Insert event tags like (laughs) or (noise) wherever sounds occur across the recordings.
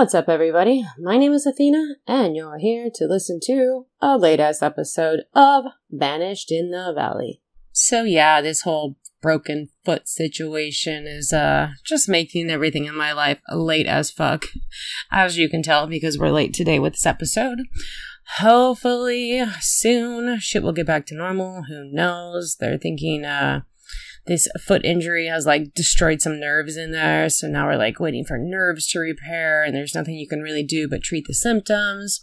What's up, everybody? My name is Athena, and you're here to listen to a latest episode of Vanished in the Valley. So, yeah, this whole broken foot situation is uh just making everything in my life late as fuck, as you can tell because we're late today with this episode. Hopefully, soon shit will get back to normal. Who knows? They're thinking uh this foot injury has like destroyed some nerves in there. So now we're like waiting for nerves to repair, and there's nothing you can really do but treat the symptoms.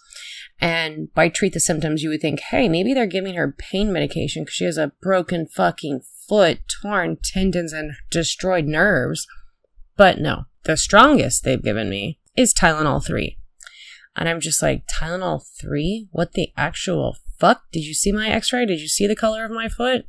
And by treat the symptoms, you would think, hey, maybe they're giving her pain medication because she has a broken fucking foot, torn tendons, and destroyed nerves. But no, the strongest they've given me is Tylenol 3. And I'm just like, Tylenol 3? What the actual fuck? Did you see my x ray? Did you see the color of my foot?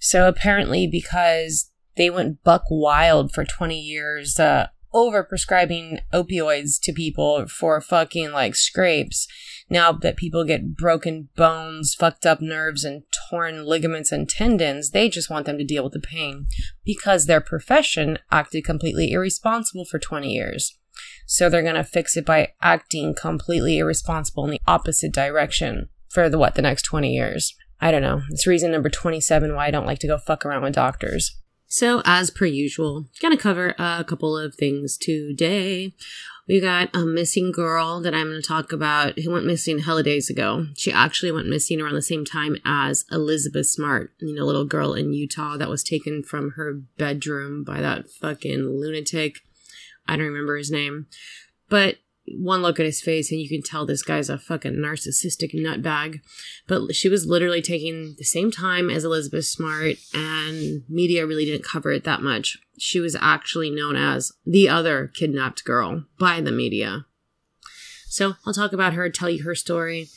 So apparently, because they went buck wild for 20 years, uh, over prescribing opioids to people for fucking like scrapes. Now that people get broken bones, fucked up nerves, and torn ligaments and tendons, they just want them to deal with the pain because their profession acted completely irresponsible for 20 years. So they're going to fix it by acting completely irresponsible in the opposite direction for the what, the next 20 years. I don't know. It's reason number 27 why I don't like to go fuck around with doctors. So, as per usual, gonna cover a couple of things today. We got a missing girl that I'm to talk about who went missing hella days ago. She actually went missing around the same time as Elizabeth Smart, you know, little girl in Utah that was taken from her bedroom by that fucking lunatic. I don't remember his name. But one look at his face and you can tell this guy's a fucking narcissistic nutbag. But she was literally taking the same time as Elizabeth Smart, and media really didn't cover it that much. She was actually known as the other kidnapped girl by the media. So I'll talk about her, tell you her story.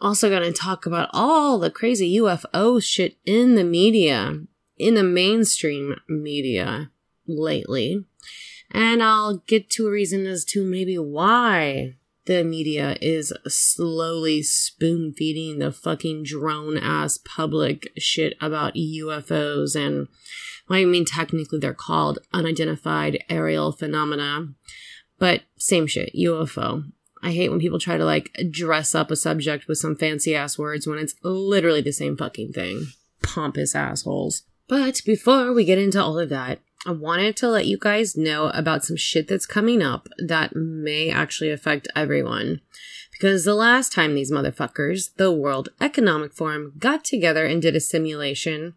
Also, going to talk about all the crazy UFO shit in the media, in the mainstream media lately. And I'll get to a reason as to maybe why the media is slowly spoon feeding the fucking drone ass public shit about UFOs and well, I mean technically they're called unidentified aerial phenomena, but same shit, UFO. I hate when people try to like dress up a subject with some fancy ass words when it's literally the same fucking thing. Pompous assholes. But before we get into all of that, I wanted to let you guys know about some shit that's coming up that may actually affect everyone. Because the last time these motherfuckers, the World Economic Forum, got together and did a simulation,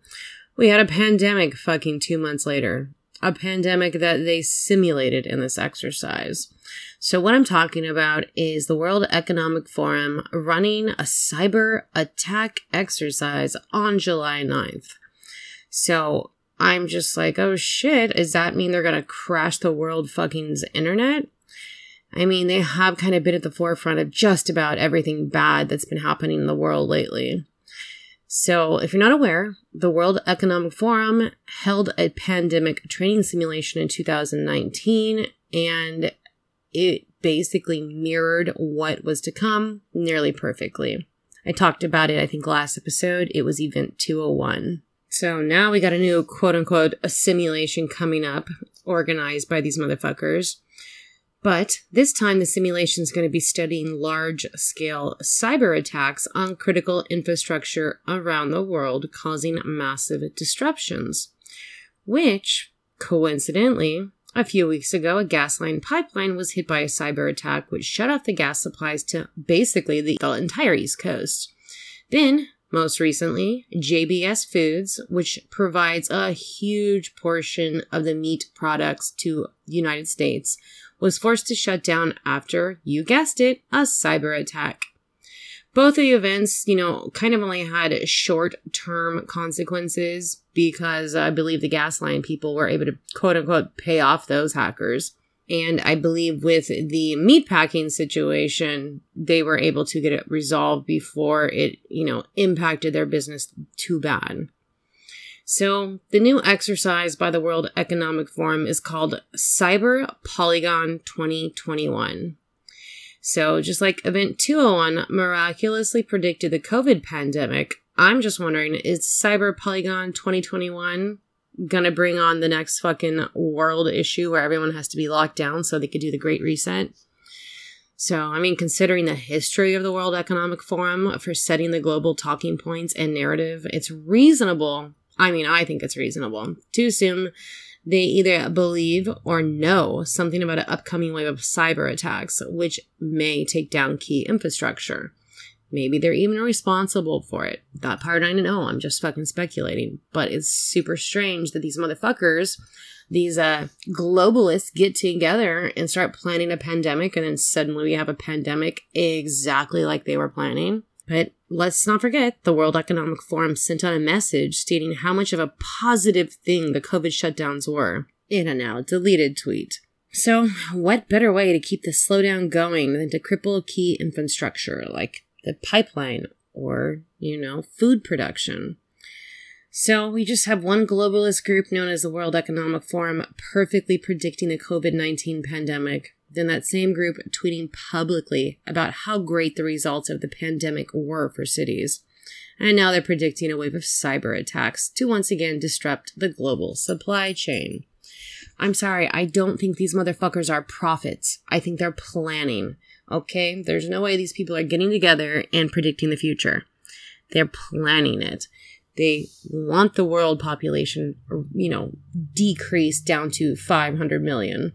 we had a pandemic fucking two months later. A pandemic that they simulated in this exercise. So, what I'm talking about is the World Economic Forum running a cyber attack exercise on July 9th. So, I'm just like, oh shit, does that mean they're gonna crash the world fucking's internet? I mean, they have kind of been at the forefront of just about everything bad that's been happening in the world lately. So, if you're not aware, the World Economic Forum held a pandemic training simulation in 2019, and it basically mirrored what was to come nearly perfectly. I talked about it, I think, last episode. It was Event 201. So now we got a new quote unquote simulation coming up, organized by these motherfuckers. But this time the simulation is going to be studying large scale cyber attacks on critical infrastructure around the world, causing massive disruptions. Which, coincidentally, a few weeks ago, a gas line pipeline was hit by a cyber attack which shut off the gas supplies to basically the entire East Coast. Then, most recently, JBS Foods, which provides a huge portion of the meat products to the United States, was forced to shut down after, you guessed it, a cyber attack. Both of the events, you know, kind of only had short term consequences because I believe the gas line people were able to quote unquote pay off those hackers. And I believe with the meatpacking situation, they were able to get it resolved before it, you know, impacted their business too bad. So the new exercise by the World Economic Forum is called Cyber Polygon 2021. So just like Event 201 miraculously predicted the COVID pandemic, I'm just wondering, is Cyber Polygon 2021 gonna bring on the next fucking world issue where everyone has to be locked down so they could do the great reset. So, I mean, considering the history of the World Economic Forum for setting the global talking points and narrative, it's reasonable. I mean, I think it's reasonable to assume they either believe or know something about an upcoming wave of cyber attacks, which may take down key infrastructure. Maybe they're even responsible for it. That part I don't know. I'm just fucking speculating. But it's super strange that these motherfuckers these uh, globalists get together and start planning a pandemic, and then suddenly we have a pandemic exactly like they were planning. But let's not forget the World Economic Forum sent out a message stating how much of a positive thing the COVID shutdowns were in a now deleted tweet. So, what better way to keep the slowdown going than to cripple key infrastructure like the pipeline or, you know, food production? So we just have one globalist group known as the World Economic Forum perfectly predicting the COVID 19 pandemic. Then that same group tweeting publicly about how great the results of the pandemic were for cities. And now they're predicting a wave of cyber attacks to once again disrupt the global supply chain. I'm sorry, I don't think these motherfuckers are prophets. I think they're planning. Okay? There's no way these people are getting together and predicting the future. They're planning it. They want the world population, you know, decreased down to 500 million.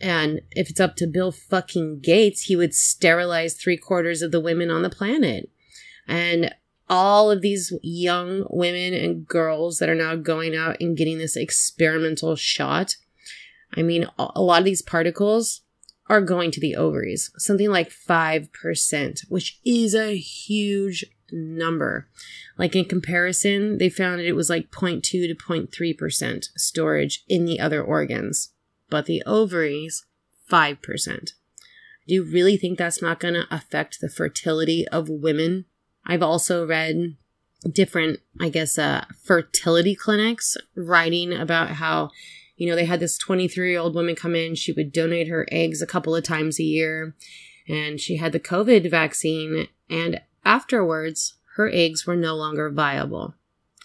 And if it's up to Bill fucking Gates, he would sterilize three quarters of the women on the planet. And all of these young women and girls that are now going out and getting this experimental shot. I mean, a lot of these particles are going to the ovaries, something like 5%, which is a huge number. Like in comparison, they found it was like 0.2 to 0.3% storage in the other organs, but the ovaries, 5%. Do you really think that's not going to affect the fertility of women? I've also read different, I guess, uh, fertility clinics writing about how, you know, they had this 23 year old woman come in. She would donate her eggs a couple of times a year, and she had the COVID vaccine. And Afterwards, her eggs were no longer viable.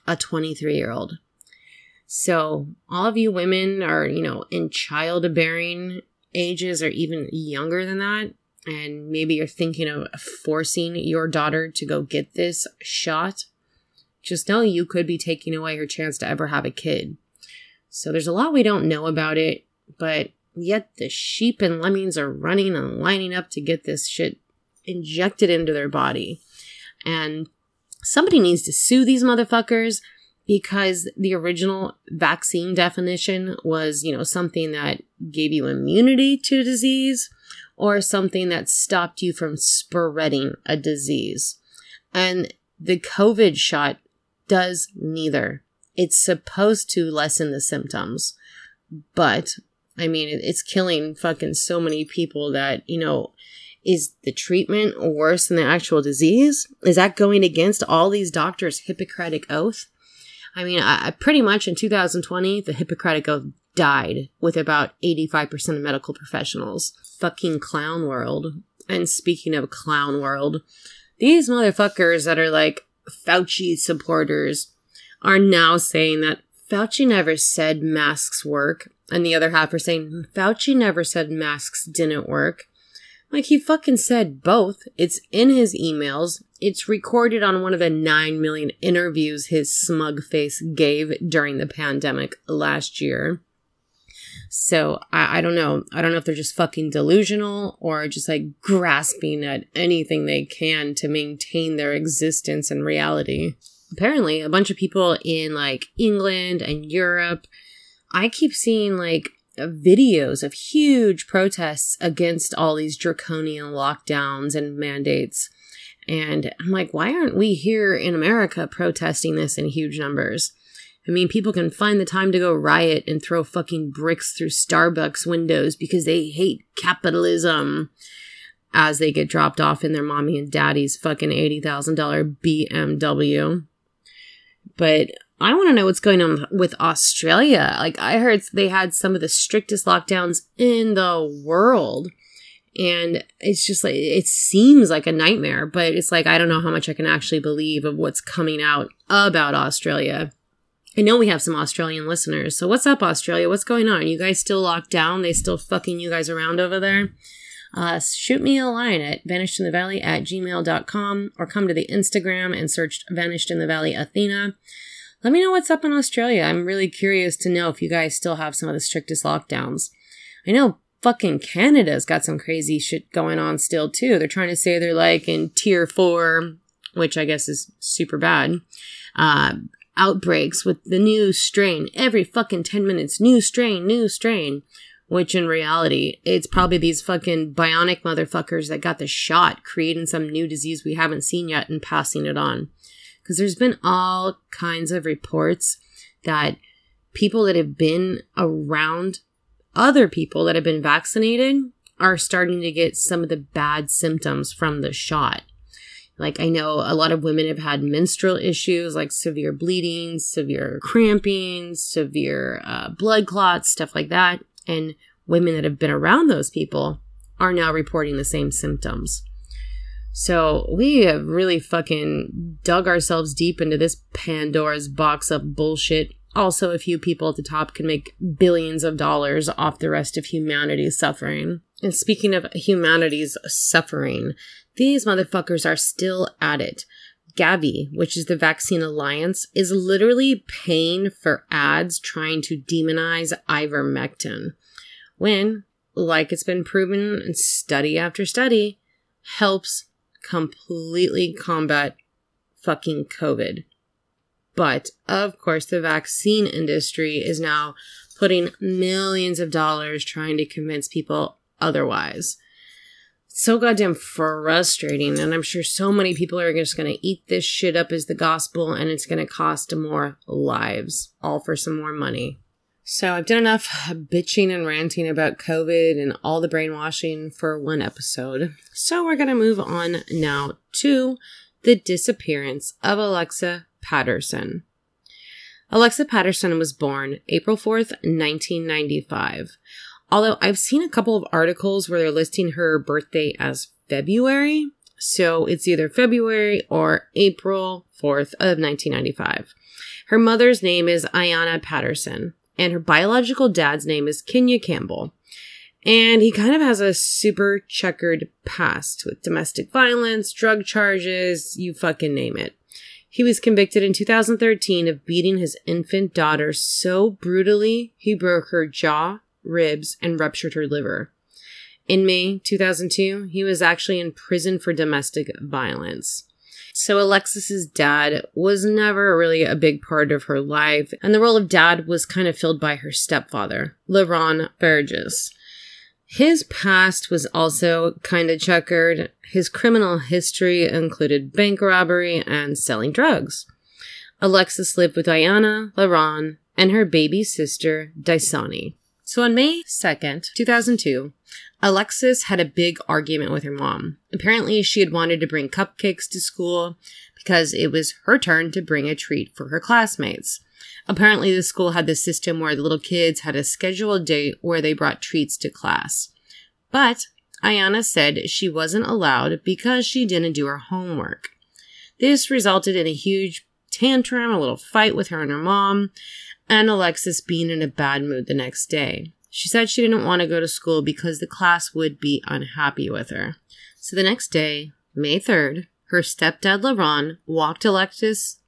A 23 year old. So, all of you women are, you know, in childbearing ages or even younger than that, and maybe you're thinking of forcing your daughter to go get this shot, just know you could be taking away her chance to ever have a kid. So, there's a lot we don't know about it, but yet the sheep and lemmings are running and lining up to get this shit injected into their body. And somebody needs to sue these motherfuckers because the original vaccine definition was, you know, something that gave you immunity to disease or something that stopped you from spreading a disease. And the COVID shot does neither. It's supposed to lessen the symptoms, but I mean, it's killing fucking so many people that, you know, is the treatment worse than the actual disease? Is that going against all these doctors' Hippocratic oath? I mean, I, pretty much in 2020, the Hippocratic oath died with about 85% of medical professionals. Fucking clown world. And speaking of clown world, these motherfuckers that are like Fauci supporters are now saying that Fauci never said masks work. And the other half are saying Fauci never said masks didn't work. Like he fucking said both. It's in his emails. It's recorded on one of the 9 million interviews his smug face gave during the pandemic last year. So I, I don't know. I don't know if they're just fucking delusional or just like grasping at anything they can to maintain their existence and reality. Apparently, a bunch of people in like England and Europe, I keep seeing like videos of huge protests against all these draconian lockdowns and mandates. And I'm like, why aren't we here in America protesting this in huge numbers? I mean, people can find the time to go riot and throw fucking bricks through Starbucks windows because they hate capitalism as they get dropped off in their mommy and daddy's fucking $80,000 BMW. But I want to know what's going on with Australia. Like, I heard they had some of the strictest lockdowns in the world. And it's just like, it seems like a nightmare, but it's like, I don't know how much I can actually believe of what's coming out about Australia. I know we have some Australian listeners. So, what's up, Australia? What's going on? You guys still locked down? They still fucking you guys around over there? Uh, shoot me a line at vanishedinthevalley at gmail.com or come to the Instagram and search Vanished in the Valley Athena. Let me know what's up in Australia. I'm really curious to know if you guys still have some of the strictest lockdowns. I know fucking Canada's got some crazy shit going on still too. They're trying to say they're like in tier four, which I guess is super bad. Uh, outbreaks with the new strain every fucking 10 minutes. New strain, new strain. Which in reality, it's probably these fucking bionic motherfuckers that got the shot creating some new disease we haven't seen yet and passing it on. Because there's been all kinds of reports that people that have been around other people that have been vaccinated are starting to get some of the bad symptoms from the shot. Like, I know a lot of women have had menstrual issues like severe bleeding, severe cramping, severe uh, blood clots, stuff like that. And women that have been around those people are now reporting the same symptoms. So we have really fucking dug ourselves deep into this Pandora's box of bullshit. Also, a few people at the top can make billions of dollars off the rest of humanity's suffering. And speaking of humanity's suffering, these motherfuckers are still at it. Gavi, which is the Vaccine Alliance, is literally paying for ads trying to demonize ivermectin. When, like it's been proven in study after study, helps completely combat fucking COVID. But of course, the vaccine industry is now putting millions of dollars trying to convince people otherwise so goddamn frustrating. And I'm sure so many people are just going to eat this shit up as the gospel and it's going to cost more lives, all for some more money. So I've done enough bitching and ranting about COVID and all the brainwashing for one episode. So we're going to move on now to the disappearance of Alexis Patterson. Alexis Patterson was born April 4th, 1995. Although I've seen a couple of articles where they're listing her birthday as February. So it's either February or April 4th of 1995. Her mother's name is Ayanna Patterson, and her biological dad's name is Kenya Campbell. And he kind of has a super checkered past with domestic violence, drug charges, you fucking name it. He was convicted in 2013 of beating his infant daughter so brutally he broke her jaw, ribs, and ruptured her liver. In May 2002, he was actually in prison for domestic violence. So Alexis's dad was never really a big part of her life, and the role of dad was kind of filled by her stepfather, LaRon Burgess. His past was also kind of checkered. His criminal history included bank robbery and selling drugs. Alexis lived with Ayanna, LaRon, and her baby sister, Daisani. So on May 2nd, 2002, Alexis had a big argument with her mom. Apparently, she had wanted to bring cupcakes to school because it was her turn to bring a treat for her classmates. Apparently, the school had this system where the little kids had a scheduled date where they brought treats to class. But Ayana said she wasn't allowed because she didn't do her homework. This resulted in a huge tantrum, a little fight with her and her mom, and Alexis being in a bad mood the next day. She said she didn't want to go to school because the class would be unhappy with her. So the next day, May 3rd, her stepdad LaRon walked Alexis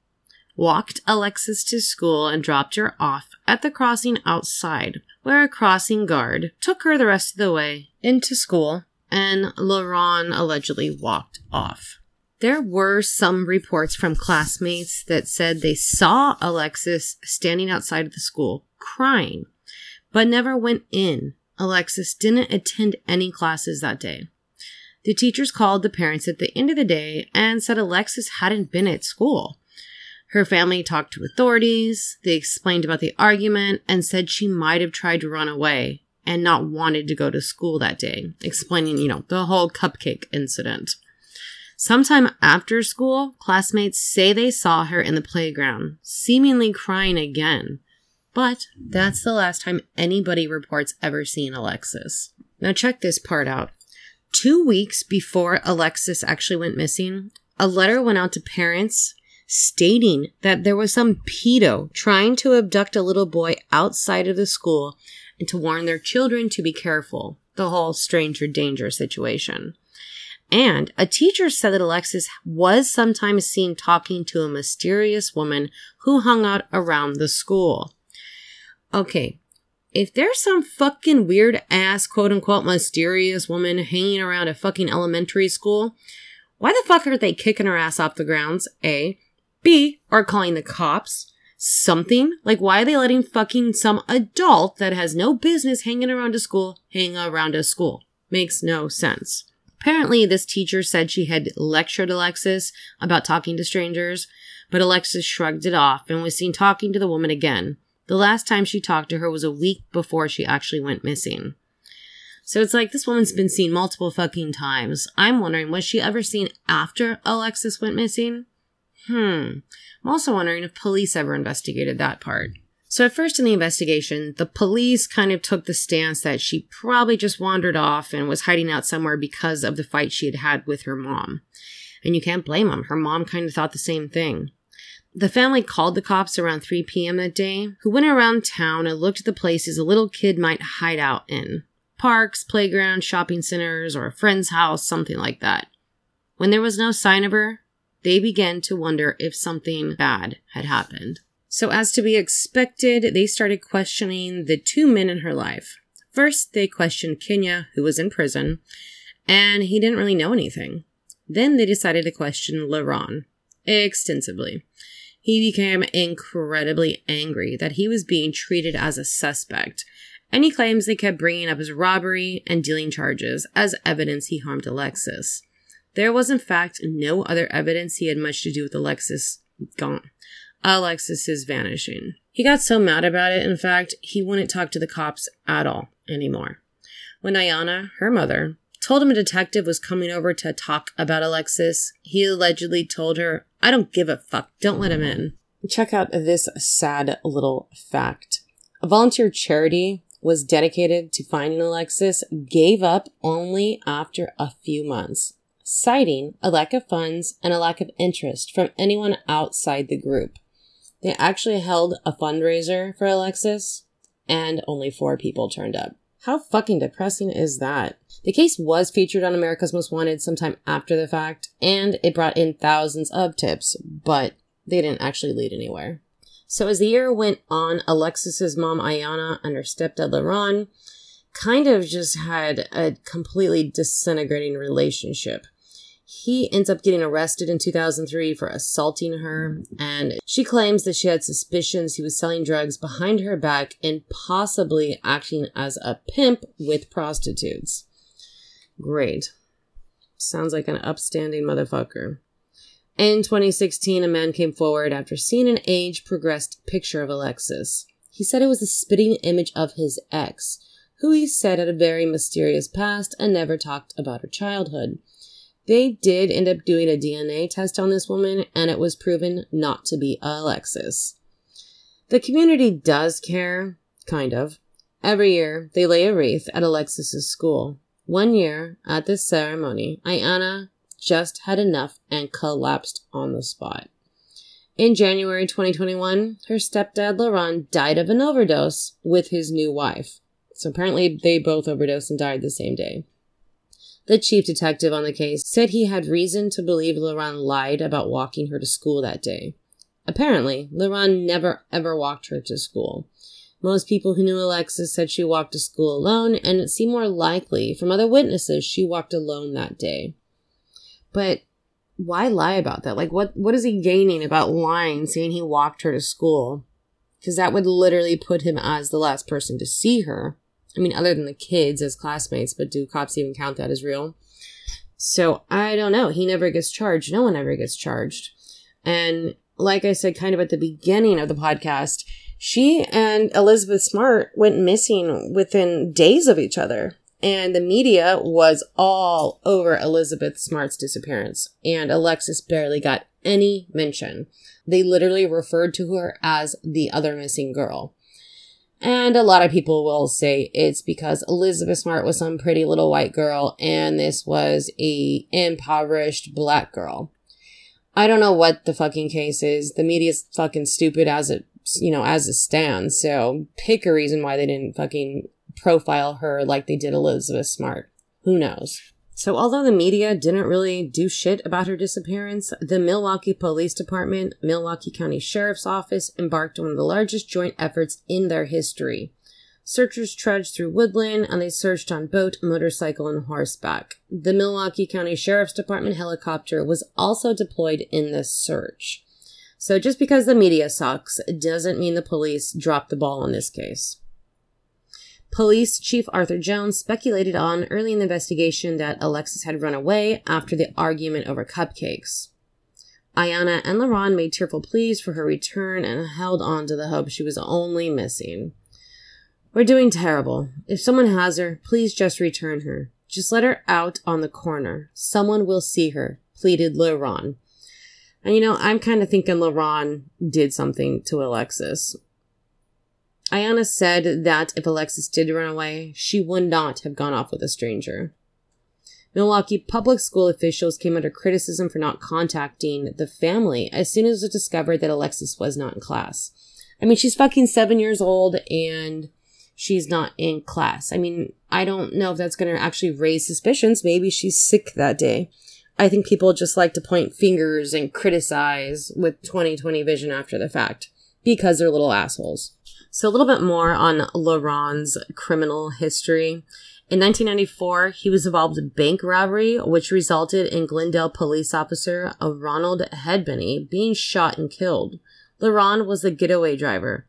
walked Alexis to school and dropped her off at the crossing outside, where a crossing guard took her the rest of the way into school and LaRon allegedly walked off. There were some reports from classmates that said they saw Alexis standing outside of the school crying, but never went in. Alexis didn't attend any classes that day. The teachers called the parents at the end of the day and said Alexis hadn't been at school. Her family talked to authorities, they explained about the argument, and said she might have tried to run away and not wanted to go to school that day, explaining, you know, the whole cupcake incident. Sometime after school, classmates say they saw her in the playground, seemingly crying again. But that's the last time anybody reports ever seeing Alexis. Now, check this part out. Two weeks before Alexis actually went missing, a letter went out to parents stating that there was some pedo trying to abduct a little boy outside of the school and to warn their children to be careful. the whole stranger danger situation. And a teacher said that Alexis was sometimes seen talking to a mysterious woman who hung out around the school. Okay, if there's some fucking weird ass quote unquote mysterious woman hanging around a fucking elementary school, why the fuck are they kicking her ass off the grounds? A. B. Or calling the cops? Something? Like, why are they letting fucking some adult that has no business hanging around a school hang around a school? Makes no sense. Apparently, this teacher said she had lectured Alexis about talking to strangers, but Alexis shrugged it off and was seen talking to the woman again. The last time she talked to her was a week before she actually went missing. So it's like this woman's been seen multiple fucking times. I'm wondering, was she ever seen after Alexis went missing? Hmm. I'm also wondering if police ever investigated that part. So at first in the investigation, the police kind of took the stance that she probably just wandered off and was hiding out somewhere because of the fight she had had with her mom. And you can't blame them. Her mom kind of thought the same thing. The family called the cops around 3 p.m. that day, who went around town and looked at the places a little kid might hide out in parks, playgrounds, shopping centers, or a friend's house, something like that. When there was no sign of her, they began to wonder if something bad had happened. So, as to be expected, they started questioning the two men in her life. First, they questioned Kenya, who was in prison, and he didn't really know anything. Then they decided to question LaRon extensively. He became incredibly angry that he was being treated as a suspect, and he claims they kept bringing up his robbery and dealing charges as evidence he harmed Alexis. There was, in fact, no other evidence he had much to do with Alexis gone. Alexis's vanishing. He got so mad about it, in fact, he wouldn't talk to the cops at all anymore. When Ayana, her mother, told him a detective was coming over to talk about Alexis, he allegedly told her, I don't give a fuck, don't let him in. Check out this sad little fact. A volunteer charity was dedicated to finding Alexis gave up only after a few months, citing a lack of funds and a lack of interest from anyone outside the group. They actually held a fundraiser for Alexis, and only four people turned up. How fucking depressing is that? The case was featured on America's Most Wanted sometime after the fact, and it brought in thousands of tips, but they didn't actually lead anywhere. So as the year went on, Alexis's mom Ayana and her stepdad LaRon kind of just had a completely disintegrating relationship he ends up getting arrested in 2003 for assaulting her, and she claims that she had suspicions he was selling drugs behind her back and possibly acting as a pimp with prostitutes. Great. Sounds like an upstanding motherfucker. In 2016, a man came forward after seeing an age progressed picture of Alexis. He said it was a spitting image of his ex, who he said had a very mysterious past and never talked about her childhood. They did end up doing a DNA test on this woman, and it was proven not to be Alexis. The community does care, kind of. Every year, they lay a wreath at Alexis's school. One year, at this ceremony, Ayana just had enough and collapsed on the spot. In January 2021, her stepdad LaRon died of an overdose with his new wife. So apparently, they both overdosed and died the same day. The chief detective on the case said he had reason to believe LaRon lied about walking her to school that day. Apparently, LaRon never ever walked her to school. Most people who knew Alexis said she walked to school alone, and it seemed more likely from other witnesses she walked alone that day. But why lie about that? Like, what, what is he gaining about lying, saying he walked her to school? Because that would literally put him as the last person to see her. I mean, other than the kids as classmates, but do cops even count that as real? So I don't know. He never gets charged. No one ever gets charged. And like I said, kind of at the beginning of the podcast, she and Elizabeth Smart went missing within days of each other. And the media was all over Elizabeth Smart's disappearance. And Alexis barely got any mention. They literally referred to her as the other missing girl. And a lot of people will say it's because Elizabeth Smart was some pretty little white girl and this was a impoverished black girl. I don't know what the fucking case is. The media's fucking stupid as it, you know, as it stands. So pick a reason why they didn't fucking profile her like they did Elizabeth Smart. Who knows? So, although the media didn't really do shit about her disappearance, the Milwaukee Police Department, Milwaukee County Sheriff's Office embarked on one of the largest joint efforts in their history. Searchers trudged through woodland and they searched on boat, motorcycle, and horseback. The Milwaukee County Sheriff's Department helicopter was also deployed in this search. So just because the media sucks doesn't mean the police dropped the ball in this case. Police Chief Arthur Jones speculated on early in the investigation that Alexis had run away after the argument over cupcakes. Ayanna and LaRon made tearful pleas for her return and held on to the hope she was only missing. We're doing terrible. If someone has her, please just return her. Just let her out on the corner. Someone will see her, pleaded LaRon. And you know, I'm kind of thinking LaRon did something to Alexis. Ayanna said that if Alexis did run away, she would not have gone off with a stranger. Milwaukee public school officials came under criticism for not contacting the family as soon as it was discovered that Alexis was not in class. I mean, she's fucking seven years old and she's not in class. I mean, I don't know if that's going to actually raise suspicions. Maybe she's sick that day. I think people just like to point fingers and criticize with 2020 vision after the fact because they're little assholes. So a little bit more on LaRon's criminal history. In 1994, he was involved in bank robbery, which resulted in Glendale police officer of Ronald Hedbeny being shot and killed. LaRon was the getaway driver,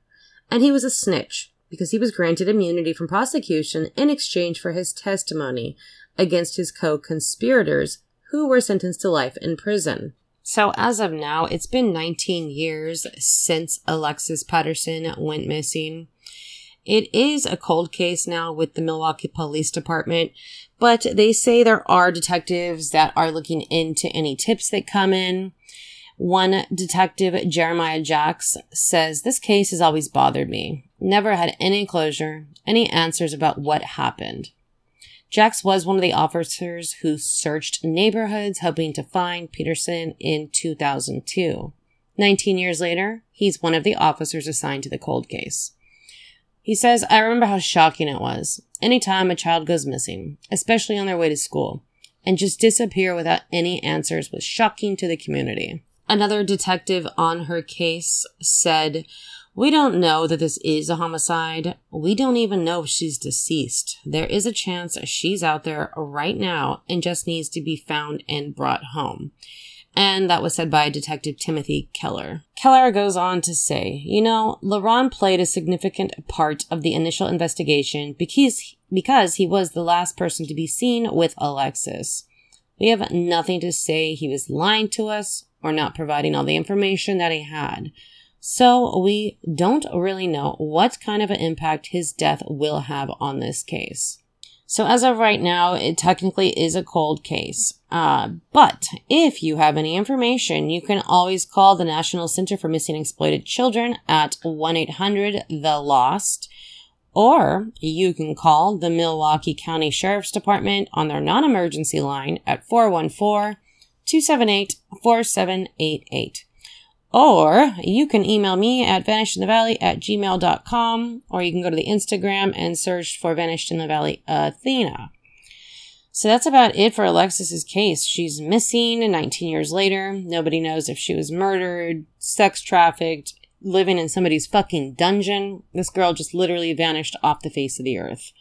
and he was a snitch because he was granted immunity from prosecution in exchange for his testimony against his co-conspirators who were sentenced to life in prison. So, as of now, it's been 19 years since Alexis Patterson went missing. It is a cold case now with the Milwaukee Police Department, but they say there are detectives that are looking into any tips that come in. One detective, Jeremiah Jacks, says this case has always bothered me. Never had any closure, any answers about what happened. Jax was one of the officers who searched neighborhoods hoping to find Patterson in 2002. 19 years later, he's one of the officers assigned to the cold case. He says, I remember how shocking it was. Anytime a child goes missing, especially on their way to school, and just disappear without any answers was shocking to the community. Another detective on her case said, we don't know that this is a homicide. We don't even know if she's deceased. There is a chance she's out there right now and just needs to be found and brought home. And that was said by Detective Timothy Keller. Keller goes on to say, you know, LaRon played a significant part of the initial investigation because, because he was the last person to be seen with Alexis. We have nothing to say he was lying to us or not providing all the information that he had. So we don't really know what kind of an impact his death will have on this case. So as of right now, it technically is a cold case. Uh, but if you have any information, you can always call the National Center for Missing and Exploited Children at 1-800-THE-LOST. Or you can call the Milwaukee County Sheriff's Department on their non-emergency line at 414 278 4788. Or you can email me at vanishedinthevalley at gmail.com, or you can go to the Instagram and search for Vanished in the Valley Athena. So that's about it for Alexis's case. She's missing 19 years later. Nobody knows if she was murdered, sex trafficked, living in somebody's fucking dungeon. This girl just literally vanished off the face of the earth.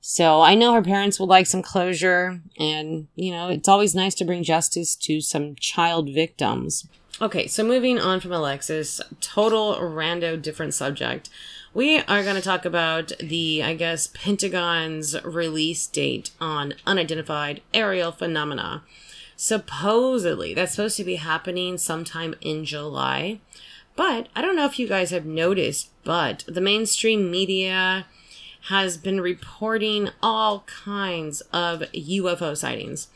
So I know her parents would like some closure, and, you know, it's always nice to bring justice to some child victims. Okay, so moving on from Alexis, total rando different subject. We are going to talk about the, I guess, Pentagon's release date on unidentified aerial phenomena. Supposedly, that's supposed to be happening sometime in July. But I don't know if you guys have noticed, but the mainstream media has been reporting all kinds of UFO sightings.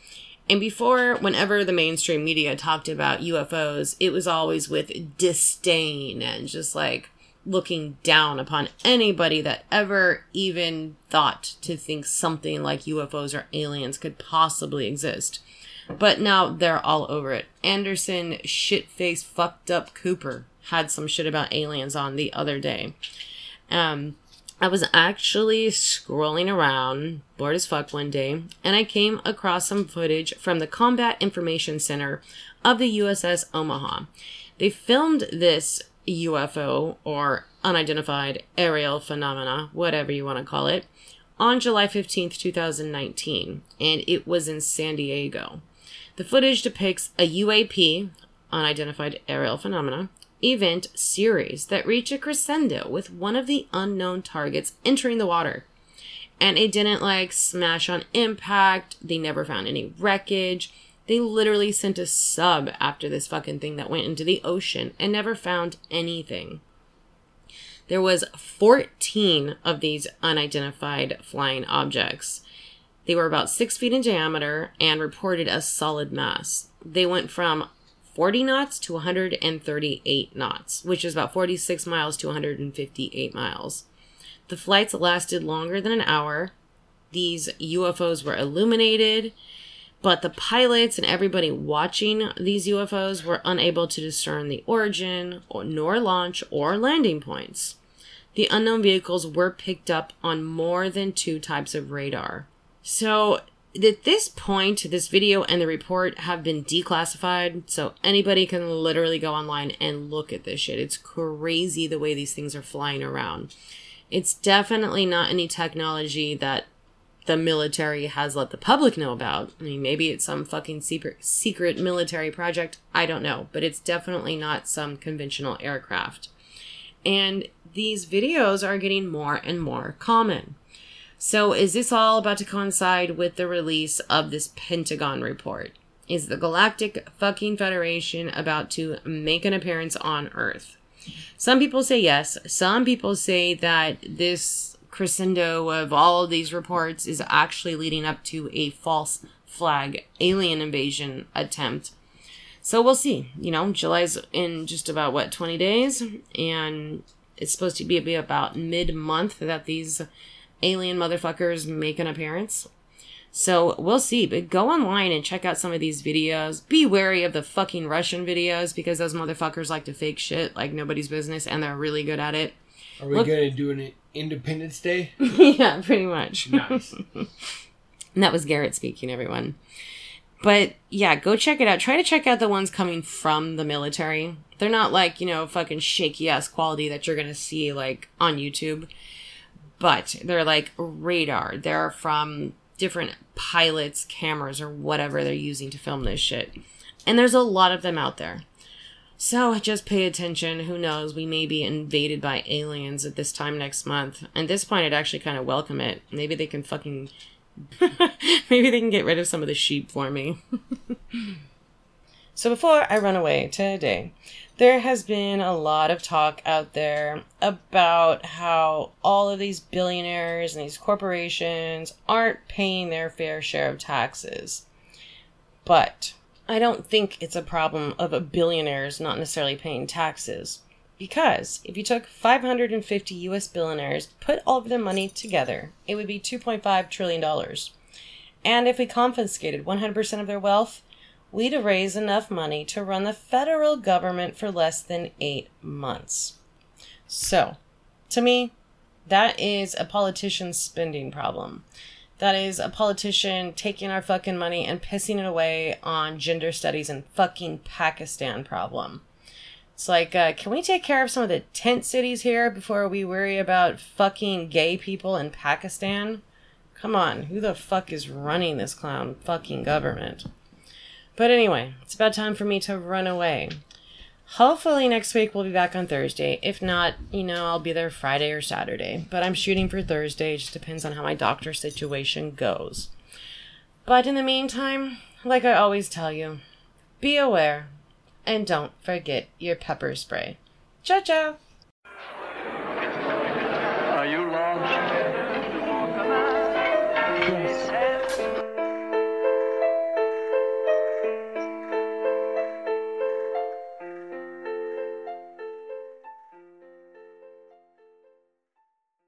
And before, whenever the mainstream media talked about UFOs, it was always with disdain and just like looking down upon anybody that ever even thought to think something like UFOs or aliens could possibly exist. But now they're all over it. Anderson shit-faced fucked up Cooper had some shit about aliens on the other day. Um, I was actually scrolling around, bored as fuck one day, and I came across some footage from the Combat Information Center of the USS Omaha. They filmed this UFO or unidentified aerial phenomena, whatever you want to call it, on July 15th, 2019, and it was in San Diego. The footage depicts a UAP, unidentified aerial phenomena, event series that reach a crescendo with one of the unknown targets entering the water. And it didn't like smash on impact, they never found any wreckage. They literally sent a sub after this fucking thing that went into the ocean and never found anything. There was 14 of these unidentified flying objects. They were about six feet in diameter and reported a solid mass. They went from 40 knots to 138 knots, which is about 46 miles to 158 miles. The flights lasted longer than an hour. These UFOs were illuminated, but the pilots and everybody watching these UFOs were unable to discern the origin, or, nor launch or landing points. The unknown vehicles were picked up on more than two types of radar. So at this point, this video and the report have been declassified, so anybody can literally go online and look at this shit. It's crazy the way these things are flying around. It's definitely not any technology that the military has let the public know about. I mean, maybe it's some fucking secret secret military project. I don't know, but it's definitely not some conventional aircraft. And these videos are getting more and more common. So, is this all about to coincide with the release of this Pentagon report? Is the Galactic fucking Federation about to make an appearance on Earth? Some people say yes. Some people say that this crescendo of all of these reports is actually leading up to a false flag alien invasion attempt. So we'll see. You know, July's in just about what 20 days and it's supposed to be about mid month that these alien motherfuckers make an appearance. So we'll see, but go online and check out some of these videos. Be wary of the fucking Russian videos because those motherfuckers like to fake shit like nobody's business and they're really good at it. Are we Look- gonna do an Independence Day? (laughs) yeah, pretty much. Nice. and (laughs) that was Garrett speaking, everyone. But yeah, go check it out. Try to check out the ones coming from the military. They're not like, you know, fucking shaky ass quality that you're gonna see like on YouTube but they're like radar. They're from different pilots, cameras, or whatever they're using to film this shit. And there's a lot of them out there. So just pay attention. Who knows? We may be invaded by aliens at this time next month. At this point, I'd actually kind of welcome it. Maybe they can fucking. (laughs) Maybe they can get rid of some of the sheep for me. (laughs) so before I run away today, there has been a lot of talk out there about how all of these billionaires and these corporations aren't paying their fair share of taxes. But I don't think it's a problem of a billionaires not necessarily paying taxes. Because if you took 550 US billionaires, put all of their money together, it would be $2.5 trillion. And if we confiscated 100% of their wealth, we'd raise enough money to run the federal government for less than eight months. So, to me, that is a politician's spending problem. That is a politician taking our fucking money and pissing it away on gender studies and fucking Pakistan problem. It's like, uh, can we take care of some of the tent cities here before we worry about fucking gay people in Pakistan? Come on, who the fuck is running this clown fucking government? But anyway, it's about time for me to run away. Hopefully next week we'll be back on Thursday. If not, you know, I'll be there Friday or Saturday. But I'm shooting for Thursday. It just depends on how my doctor situation goes. But in the meantime, like I always tell you, be aware and don't forget your pepper spray. Ciao, ciao!